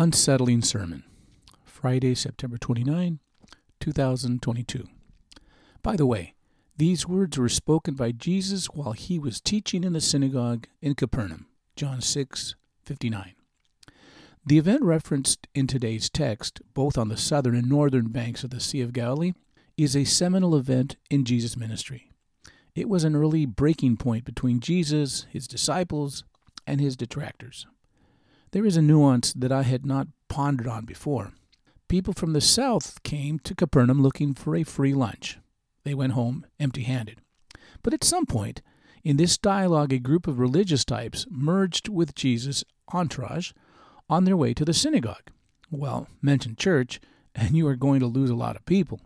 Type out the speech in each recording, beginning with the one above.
Unsettling Sermon, Friday, September 29, 2022. By the way, these words were spoken by Jesus while he was teaching in the synagogue in Capernaum, John 6, 59. The event referenced in today's text, both on the southern and northern banks of the Sea of Galilee, is a seminal event in Jesus' ministry. It was an early breaking point between Jesus, his disciples, and his detractors. There is a nuance that I had not pondered on before. People from the south came to Capernaum looking for a free lunch. They went home empty handed. But at some point, in this dialogue, a group of religious types merged with Jesus' entourage on their way to the synagogue. Well, mention church, and you are going to lose a lot of people.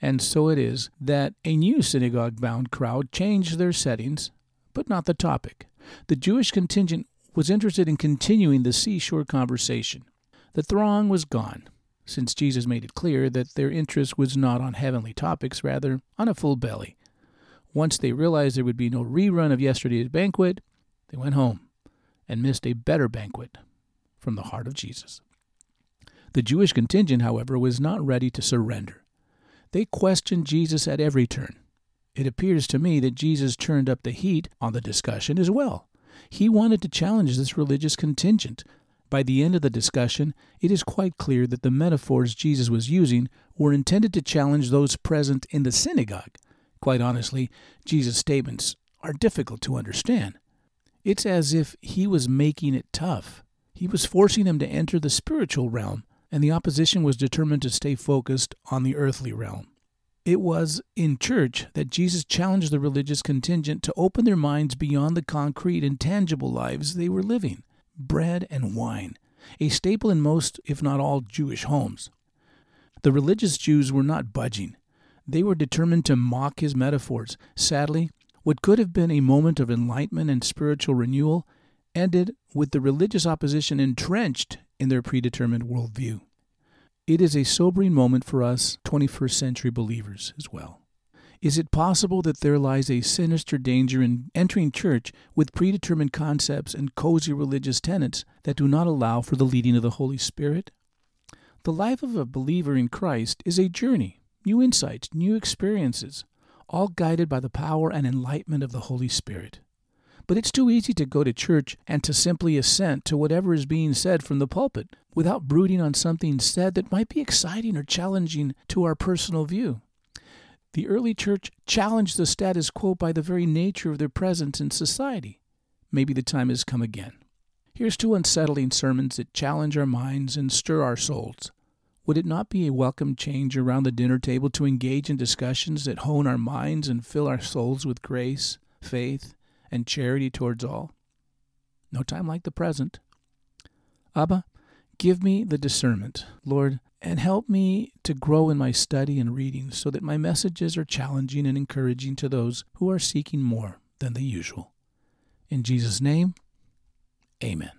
And so it is that a new synagogue bound crowd changed their settings, but not the topic. The Jewish contingent was interested in continuing the seashore conversation. The throng was gone, since Jesus made it clear that their interest was not on heavenly topics, rather on a full belly. Once they realized there would be no rerun of yesterday's banquet, they went home and missed a better banquet from the heart of Jesus. The Jewish contingent, however, was not ready to surrender. They questioned Jesus at every turn. It appears to me that Jesus turned up the heat on the discussion as well. He wanted to challenge this religious contingent. By the end of the discussion, it is quite clear that the metaphors Jesus was using were intended to challenge those present in the synagogue. Quite honestly, Jesus' statements are difficult to understand. It's as if he was making it tough. He was forcing them to enter the spiritual realm, and the opposition was determined to stay focused on the earthly realm. It was in church that Jesus challenged the religious contingent to open their minds beyond the concrete and tangible lives they were living. Bread and wine, a staple in most, if not all, Jewish homes. The religious Jews were not budging. They were determined to mock his metaphors. Sadly, what could have been a moment of enlightenment and spiritual renewal ended with the religious opposition entrenched in their predetermined worldview. It is a sobering moment for us 21st century believers as well. Is it possible that there lies a sinister danger in entering church with predetermined concepts and cozy religious tenets that do not allow for the leading of the Holy Spirit? The life of a believer in Christ is a journey, new insights, new experiences, all guided by the power and enlightenment of the Holy Spirit. But it's too easy to go to church and to simply assent to whatever is being said from the pulpit without brooding on something said that might be exciting or challenging to our personal view. The early church challenged the status quo by the very nature of their presence in society. Maybe the time has come again. Here's to unsettling sermons that challenge our minds and stir our souls. Would it not be a welcome change around the dinner table to engage in discussions that hone our minds and fill our souls with grace, faith, and charity towards all? No time like the present. Abba, give me the discernment, Lord, and help me to grow in my study and reading so that my messages are challenging and encouraging to those who are seeking more than the usual. In Jesus' name, amen.